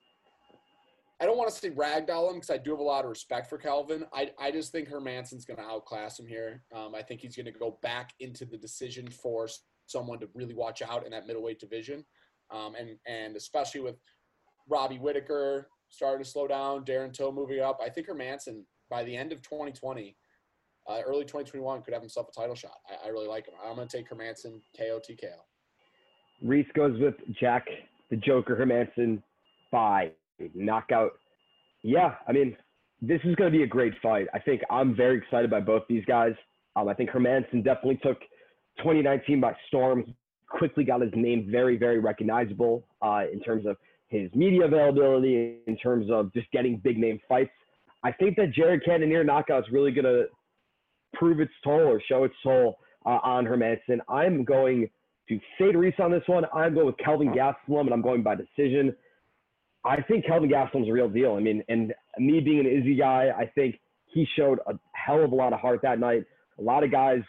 I don't want to say ragdoll him because I do have a lot of respect for Calvin. I, I just think Hermansson's going to outclass him here. Um, I think he's going to go back into the decision for someone to really watch out in that middleweight division, um, and and especially with Robbie Whittaker starting to slow down, Darren Till moving up. I think Hermansson by the end of 2020 uh, early 2021 could have himself a title shot. I, I really like him. I'm going to take Hermansson KO TKO. Reese goes with Jack, the Joker Hermansson by knockout. Yeah, I mean, this is going to be a great fight. I think I'm very excited by both these guys. Um, I think Hermansson definitely took 2019 by storm. Quickly got his name very, very recognizable uh, in terms of his media availability, in terms of just getting big name fights. I think that Jared Cannonier knockout is really going to prove its toll or show its toll uh, on Hermansson. I'm going to fade Reese on this one. I'm going with Kelvin Gastelum, and I'm going by decision. I think Kelvin Gastelum's a real deal. I mean, and me being an Izzy guy, I think he showed a hell of a lot of heart that night. A lot of guys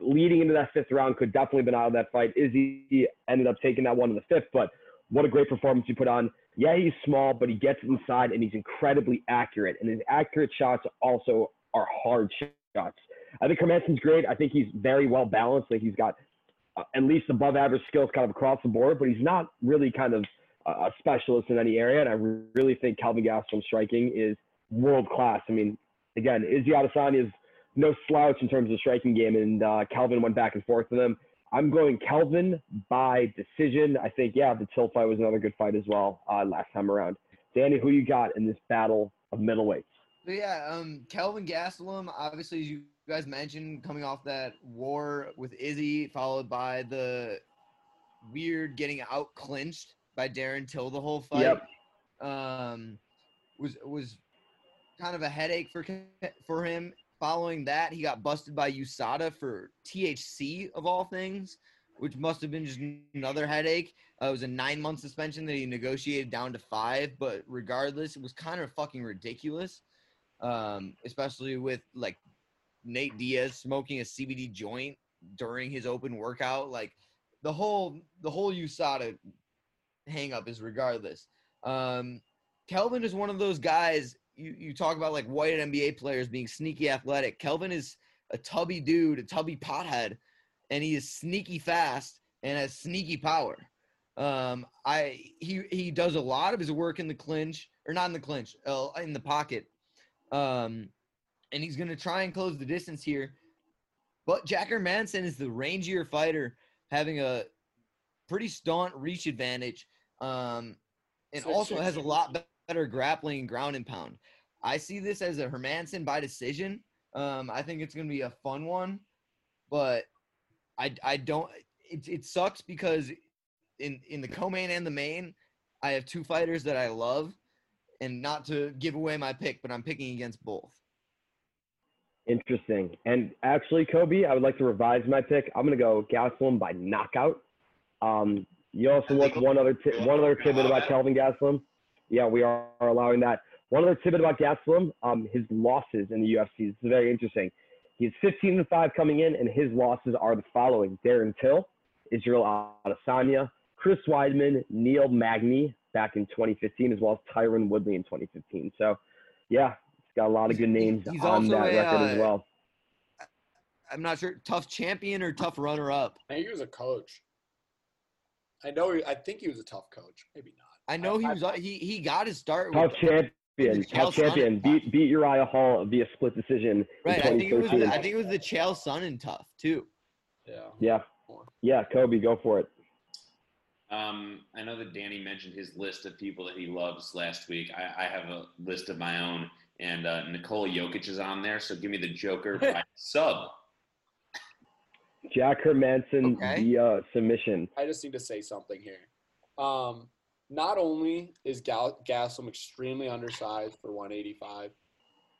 leading into that fifth round could definitely have been out of that fight. Izzy ended up taking that one in the fifth, but what a great performance he put on. Yeah, he's small, but he gets inside and he's incredibly accurate. And his accurate shots also are hard shots. I think Hermansson's great. I think he's very well balanced. Like he's got at least above average skills kind of across the board, but he's not really kind of a specialist in any area. And I really think Calvin Gastelum's striking is world class. I mean, again, Izzy Adesanya is no slouch in terms of striking game, and uh, Calvin went back and forth with him. I'm going Calvin by decision. I think, yeah, the Till fight was another good fight as well uh, last time around. Danny, who you got in this battle of middleweights? Yeah, um, Kelvin Gastelum, obviously, as you guys mentioned, coming off that war with Izzy, followed by the weird getting out clinched by Darren Till the whole fight. Yep. Um, was was kind of a headache for for him. Following that, he got busted by USADA for THC of all things, which must have been just another headache. Uh, it was a nine month suspension that he negotiated down to five, but regardless, it was kind of fucking ridiculous. Um, especially with like Nate Diaz smoking a CBD joint during his open workout. Like the whole the whole USADA hang up is regardless. Um, Kelvin is one of those guys you, you talk about like white NBA players being sneaky athletic. Kelvin is a tubby dude, a tubby pothead, and he is sneaky fast and has sneaky power. Um, I he he does a lot of his work in the clinch or not in the clinch, uh, in the pocket. Um, and he's gonna try and close the distance here. But Jack Hermansson is the rangier fighter, having a pretty staunch reach advantage, um, and Six, also has a lot better grappling and ground and pound. I see this as a Hermansson by decision. Um, I think it's gonna be a fun one, but I I don't. It it sucks because in in the co-main and the main, I have two fighters that I love, and not to give away my pick, but I'm picking against both. Interesting. And actually, Kobe, I would like to revise my pick. I'm going to go Gastelum by knockout. Um, you also look one other ti- one other tidbit about Kelvin Gastelum. Yeah, we are allowing that. One other tidbit about Gastelum, um, his losses in the UFC. This is very interesting. He's 15 and 5 coming in, and his losses are the following: Darren Till Israel Adesanya, Chris Weidman, Neil Magny back in 2015, as well as Tyron Woodley in 2015. So, yeah, got a lot of good names He's on also that a, record as uh, well. I'm not sure. Tough champion or tough runner up. I think he was a coach. I know. He, I think he was a tough coach. Maybe not. I know he was. uh, He he got his start. Tough with, champion, Chael tough champion, beat beat Uriah Hall via split decision. Right. in I think it was. 2013. I think it was the Chael Sonnen tough too. Yeah. Yeah, yeah, Kobe, go for it. Um, I know that Danny mentioned his list of people that he loves last week. I, I have a list of my own, and uh, Nikola Jokic is on there. So give me the Joker <laughs> by sub. Jack Hermansson Okay. via submission. I just need to say something here. Um, not only is Gal- Gastelum extremely undersized for 185,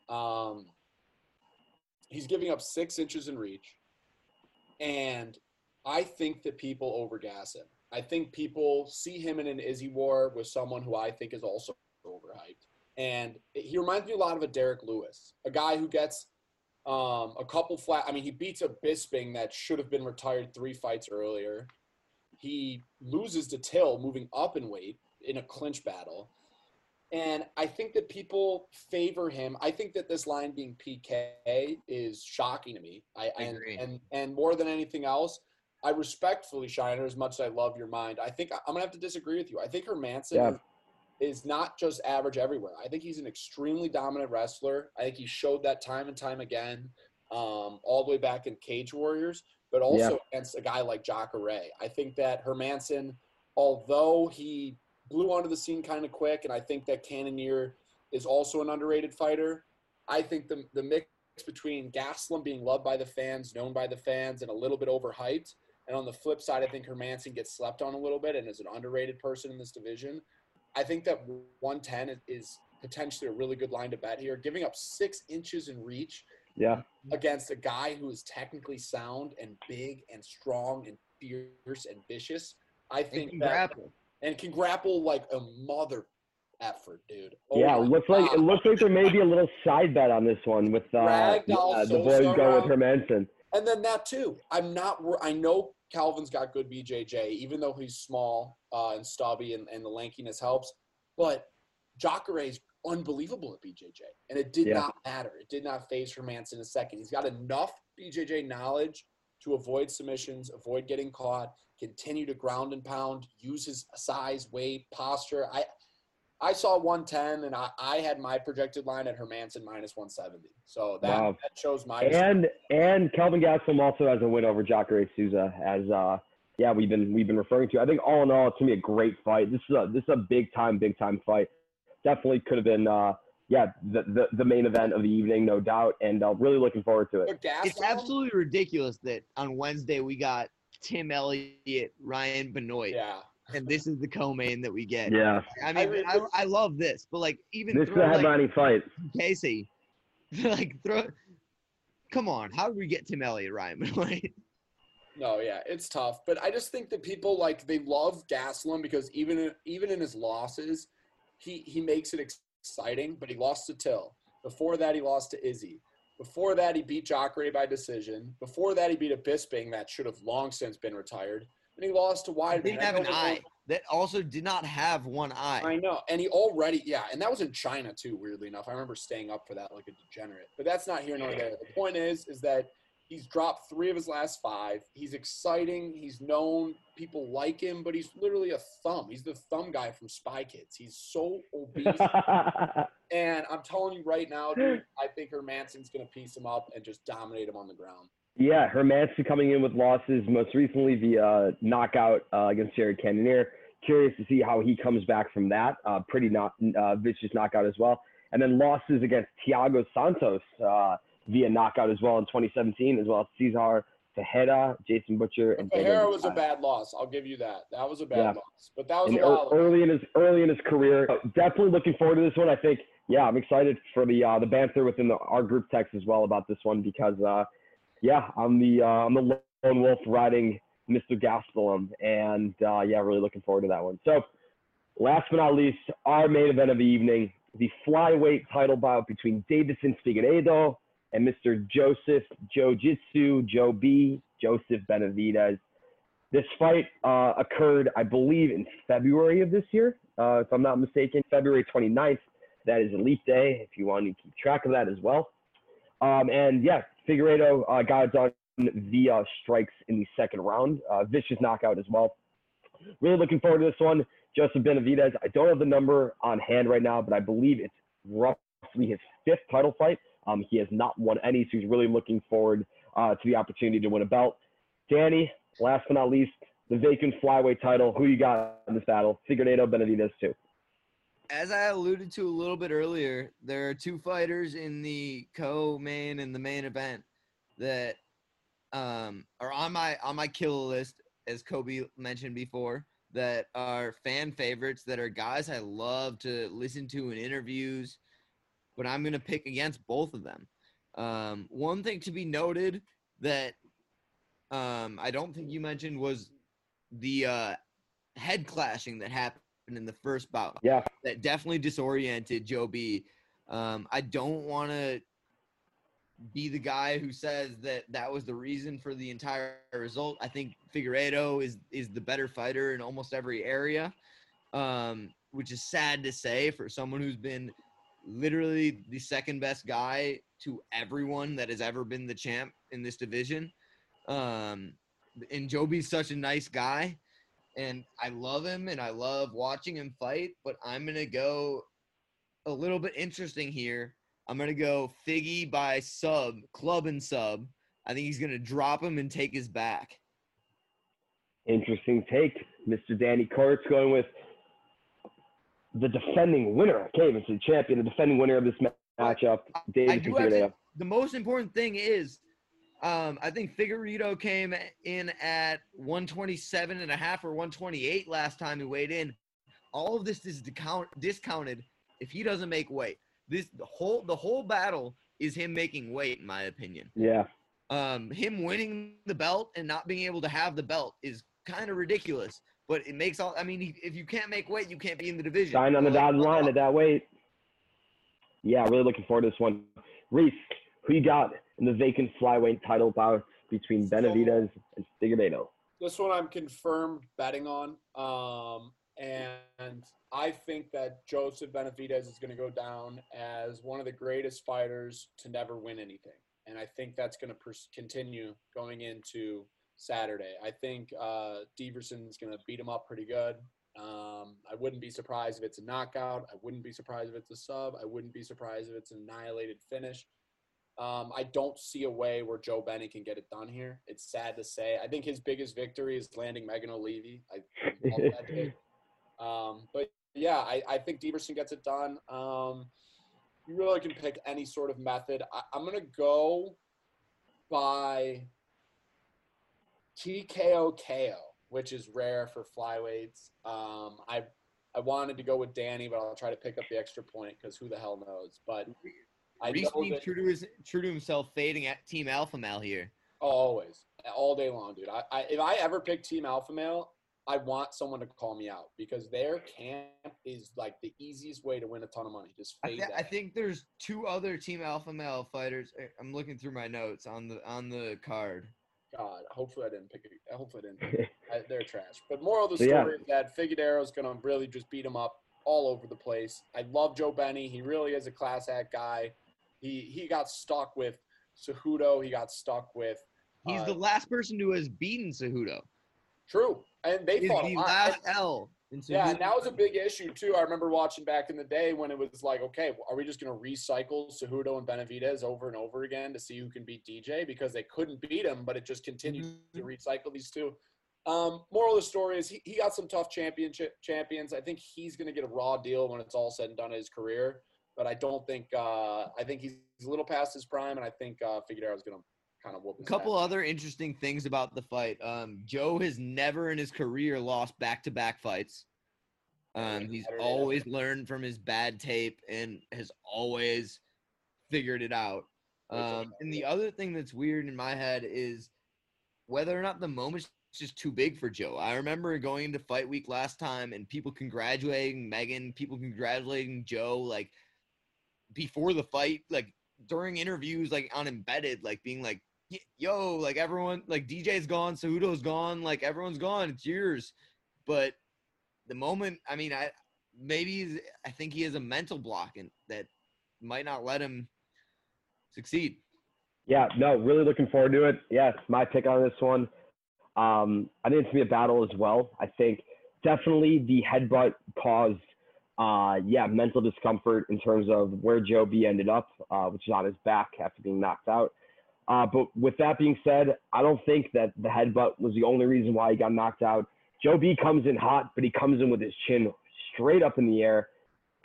um, he's giving up six inches in reach, and I think that people overgas him. I think people see him in an Izzy war with someone who I think is also overhyped, and he reminds me a lot of a Derrick Lewis, a guy who gets um, a couple flat. I mean, he beats a Bisping that should have been retired three fights earlier. He loses to Till, moving up in weight in a clinch battle. And I think that people favor him. I think that this line being PK is shocking to me. I, I and, agree. and and more than anything else, I respectfully, Shiner, as much as I love your mind, I think I'm gonna have to disagree with you. I think Hermansson Yeah. Is, not just average everywhere. I think he's an extremely dominant wrestler. I think he showed that time and time again, um, all the way back in Cage Warriors, but also against a guy like Jacare. I think that Hermansson, although he blew onto the scene kind of quick, and I think that Cannonier is also an underrated fighter. I think the the mix between Gastelum being loved by the fans, known by the fans, and a little bit overhyped, and on the flip side, I think Hermansson gets slept on a little bit and is an underrated person in this division. I think that 110 is, is potentially a really good line to bet here. Giving up six inches in reach Yeah, against a guy who is technically sound and big and strong and fierce and vicious. I And think can that grapple. and can grapple like a mother effort, dude. Oh yeah. my Looks like it looks like there may be a little side bet on this one with uh, uh, the Sosa boys go with round. Hermansson. And then that too. I'm not. I know Calvin's got good BJJ, even though he's small uh, and stubby, and, and the lankiness helps. But Jacare is unbelievable at BJJ, and it did Yeah. not matter. It did not phase Hermansson a second. He's got enough BJJ knowledge to avoid submissions, avoid getting caught, continue to ground and pound, use his size, weight, posture. I I saw 110, and I, I had my projected line at Hermansson minus 170. So that, Wow. that shows my And and Kelvin Gastelum also has a win over Jacare Souza as uh yeah we've been we've been referring to. I think all in all it's gonna be a great fight. This is a this is a big time big time fight. Definitely could have been uh yeah the, the the main event of the evening no doubt and uh, really looking forward to it. It's absolutely ridiculous that on Wednesday we got Tim Elliott, Ryan Benoit, Yeah. and this is the co-main that we get. Yeah, I mean, mean, I, I love this, but like even this is throw, a like, fight. Casey, <laughs> like throw. Come on, how did we get Tim Elliott, Ryan Benoit? <laughs> No, yeah, it's tough. But I just think that people like they love Gastelum because even in, even in his losses, he he makes it exciting. But he lost to Till. Before that, he lost to Izzy. Before that, he beat Jacare by decision. Before that, he beat a Bisping that should have long since been retired. And he lost to Weidman. Didn't have an eye. That also did not have one eye. I know. And he already, yeah, and that was in China too, weirdly enough. I remember staying up for that like a degenerate. But that's not here nor there. The point is, is that he's dropped three of his last five. He's exciting. He's known. People like him, but he's literally a thumb. He's the thumb guy from Spy Kids. He's so obese. <laughs> and I'm telling you right now, dude, I think Hermansson's going to piece him up and just dominate him on the ground. Yeah, Hermansson coming in with losses, most recently via knockout uh, against Jared Cannonier. Curious to see how he comes back from that. Uh, pretty not uh, vicious knockout as well. And then losses against Thiago Santos uh, via knockout as well in 2017, as well as Cesar Tejeda, Jason Butcher, and O'Hara was a bad loss. I'll give you that. That was a bad Yeah. loss. But that was in a while ear- ago. early in his early in his career. Uh, Definitely looking forward to this one. I think, yeah, I'm excited for the uh, the banter within the, our group text as well about this one because, uh, yeah, I'm the uh, I'm the lone wolf riding Mr. Gastelum, and uh, yeah, really looking forward to that one. So, last but not least, our main event of the evening, the flyweight title bout between Deiveson Figueiredo and Mr. Joseph Joe Jitsu Joe B Joseph Benavidez. This fight uh, occurred, I believe, in February of this year, uh, if I'm not mistaken, February 29th. That is Elite Day, if you want to keep track of that as well. Um, and yeah, Figueiredo uh, got it done via strikes in the second round. Uh, vicious knockout as well. Really looking forward to this one. Joseph Benavidez, I don't have the number on hand right now, but I believe it's roughly his fifth title fight. Um, he has not won any, so he's really looking forward uh, to the opportunity to win a belt. Danny, last but not least, the vacant flyweight title. Who you got in this battle? Figueiredo, Benavidez, too. As I alluded to a little bit earlier, there are two fighters in the co-main and the main event that um, are on my on my kill list, as Kobe mentioned before, that are fan favorites, that are guys I love to listen to in interviews, but I'm gonna pick against both of them. Um, one thing to be noted that um, I don't think you mentioned was the uh, head clashing that happened in the first bout. Yeah. That definitely disoriented Joe B. Um, I don't want to be the guy who says that that was the reason for the entire result. I think Figueiredo is is the better fighter in almost every area, um, which is sad to say for someone who's been literally the second best guy to everyone that has ever been the champ in this division. Um, and Joby's such a nice guy, and I love him and I love watching him fight. But I'm gonna go a little bit interesting here. I'm gonna go Figgy by sub, club and sub. I think he's gonna drop him and take his back. Interesting take, Mr. Danny Kurtz going with the defending winner. I can't even say champion, the defending winner of this matchup, David to, the most important thing is um, I think Figueiredo came in at 127 and a half or 128 last time he weighed in. All of this is discount, discounted if he doesn't make weight. This the whole the whole battle is him making weight, in my opinion. Yeah, Um, him winning the belt and not being able to have the belt is kind of ridiculous. But it makes all. I mean, if you can't make weight, you can't be in the division. sign on the So, like, dotted line at that weight. Yeah, really looking forward to this one. Reese, who you got in the vacant flyweight title bout between Benavidez and Figueiredo? This one I'm confirmed betting on. Um, and I think that Joseph Benavidez is going to go down as one of the greatest fighters to never win anything. And I think that's going to pers- continue going into Saturday. I think uh, Deiveson's going to beat him up pretty good. Um, I wouldn't be surprised if it's a knockout. I wouldn't be surprised if it's a sub. I wouldn't be surprised if it's an annihilated finish. Um, I don't see a way where Joe Bennett can get it done here. It's sad to say. I think his biggest victory is landing Megan Olivi. I love that <laughs> take. Um, but yeah, I, I think Deiveson gets it done. Um, you really can pick any sort of method. I, I'm gonna go by TKO KO, which is rare for flyweights. Um, I I wanted to go with Danny, but I'll try to pick up the extra point because who the hell knows? But I Reese know that, true to his true to himself, fading at Team Alpha Male here. oh, always, all day long, dude. I, I if I ever pick Team Alpha Male, I want someone to call me out because their camp is like the easiest way to win a ton of money. Just I, fade th- I think there's two other Team Alpha Male fighters. I- I'm looking through my notes on the on the card. God, hopefully I didn't pick it. Hopefully I didn't. Pick it. <laughs> I, they're trash. But moral of the So, yeah. story is that Figueiredo's going to really just beat him up all over the place. I love Joe Benny. He really is a class act guy. He he got stuck with Cejudo. He got stuck with. He's uh, the last person who has beaten Cejudo. True, and they He's fought a the lot. last L. In Yeah, and that was a big issue too. I remember watching back in the day when it was like, okay, are we just going to recycle Cejudo and Benavidez over and over again to see who can beat DJ because they couldn't beat him, but it just continued to recycle these two. Um, moral of the story is he, he got some tough championship champions. I think he's going to get a raw deal when it's all said and done in his career, but I don't think uh, I think he's a little past his prime, and I think uh, Figueiredo's going to kind of whoop. A couple other interesting things about the fight. Um, Joe has never in his career lost back to back fights. Um, he's always learned from his bad tape and has always figured it out. Um, and the other thing that's weird in my head is whether or not the moment's just too big for Joe. I remember going into fight week last time and people congratulating Megan, people congratulating Joe, like before the fight, like during interviews, like on embedded, like being like, yo, like everyone, like DJ's gone, Cejudo's gone, like everyone's gone. It's yours. But the moment, I mean, I maybe I think he has a mental block and that might not let him succeed. Yeah, no, really looking forward to it. Yes, my pick on this one. Um, I think it's gonna be a battle as well. I think definitely the headbutt caused, uh, yeah, mental discomfort in terms of where Joe B ended up, uh, which is on his back after being knocked out. Uh, but with that being said, I don't think that the headbutt was the only reason why he got knocked out. Joe B comes in hot, but he comes in with his chin straight up in the air,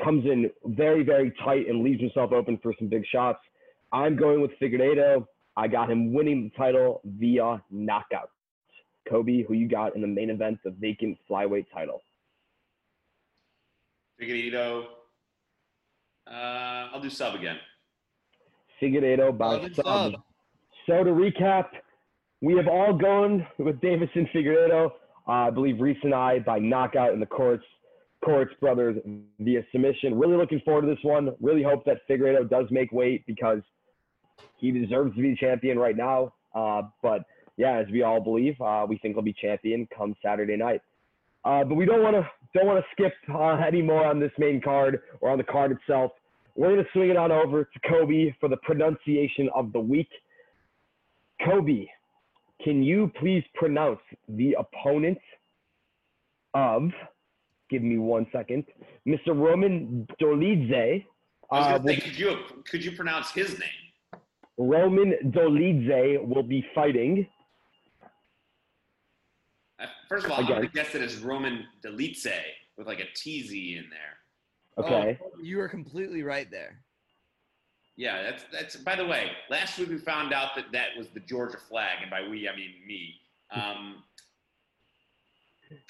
comes in very, very tight, and leaves himself open for some big shots. I'm going with Figueiredo. I got him winning the title via knockout. Kobe, who you got in the main event, the vacant flyweight title? Figueiredo. Uh, I'll do sub again. Figueiredo by Love and sub. sub. So to recap, we have all gone with Deiveson Figueiredo. Uh, I believe Reese and I by knockout in the courts. Courts brothers via submission. Really looking forward to this one. Really hope that Figueiredo does make weight because he deserves to be champion right now. Uh, but yeah, as we all believe, uh, we think he'll be champion come Saturday night. Uh, but we don't want to don't want to skip uh, any more on this main card or on the card itself. We're to swing it on over to Kobe for the pronunciation of the week. Kobe, can you please pronounce the opponent of? Give me one second, Mr. Roman Dolidze. Uh, say, could you could you pronounce his name? Roman Dolidze will be fighting. Uh, First of all, I'm gonna Again. guess that it's Roman Delice with like a TZ in there. Okay. Oh, you are completely right there. Yeah, that's that's. By the way, last week we found out that that was the Georgia flag, and by we I mean me. Um,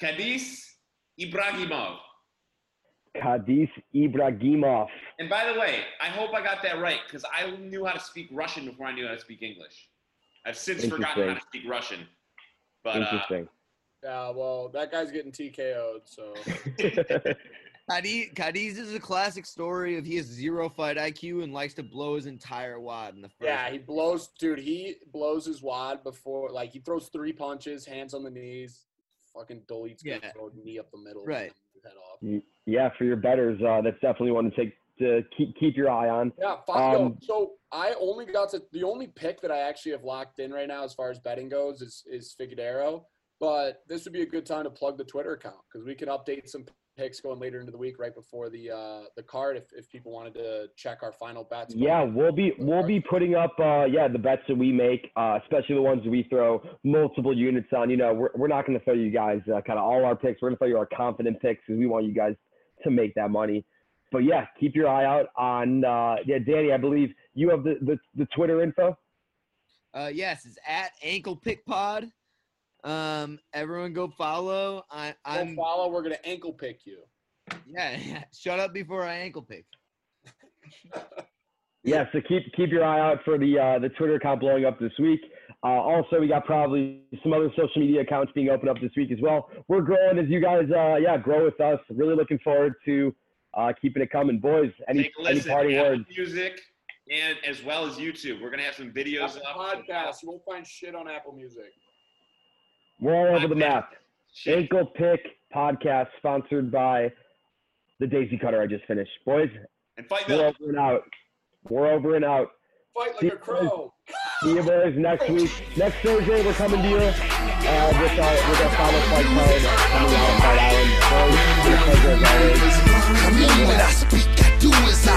Cadiz Ibrahimov. Kadis Ibrahimov. And by the way, I hope I got that right because I knew how to speak Russian before I knew how to speak English. I've since forgotten how to speak Russian. But uh, Interesting. Yeah, well, that guy's getting TKO'd, so <laughs> <laughs> Cadiz, Cadiz is a classic story of he has zero fight IQ and likes to blow his entire wad in the first. yeah, he blows, dude. He blows his wad before, like he throws three punches, hands on the knees, fucking deletes, Yeah. yeah. throw a knee up the middle, Right. his head off. yeah, for your betters, uh, that's definitely one to take to keep keep your eye on. Yeah, fi- yo, Um, so I only got to the only pick that I actually have locked in right now as far as betting goes is is Figueroa. But this would be a good time to plug the Twitter account because we can update some picks going later into the week, right before the uh, the card. If, if people wanted to check our final bets. Yeah, we'll be we'll card. be putting up uh, yeah the bets that we make, uh, especially the ones that we throw multiple units on. You know, we're we're not going to throw you guys uh, kind of all our picks. We're going to throw you our confident picks because we want you guys to make that money. But yeah, keep your eye out on uh, yeah, Danny. I believe you have the the, the Twitter info. Uh, yes, it's at Ankle Pick Pod. Um, everyone go follow. I, I'm follow. We're gonna ankle pick you. yeah, <laughs> Shut up before I ankle pick. <laughs> Yeah, so keep keep your eye out for the uh, the Twitter account blowing up this week. Uh, also, we got probably some other social media accounts being opened up this week as well. We're growing as you guys, uh, yeah, grow with us. Really looking forward to uh, keeping it coming, boys. Any take a any party Apple words? Music and as well as YouTube. We're gonna have some videos Apple up. podcast. You won't find shit on Apple Music. We're all over the map. Shit. Ankle Pick podcast sponsored by the Daisy Cutter I just finished. Boys, And fight we're Bill. over and out. We're over and out. Fight like a crow. See you boys next week. Next Thursday, we're coming to you uh, with our with our final fight card coming out of Fight Island. Boys, it's pleasure as always. I mean what I speak, I do as I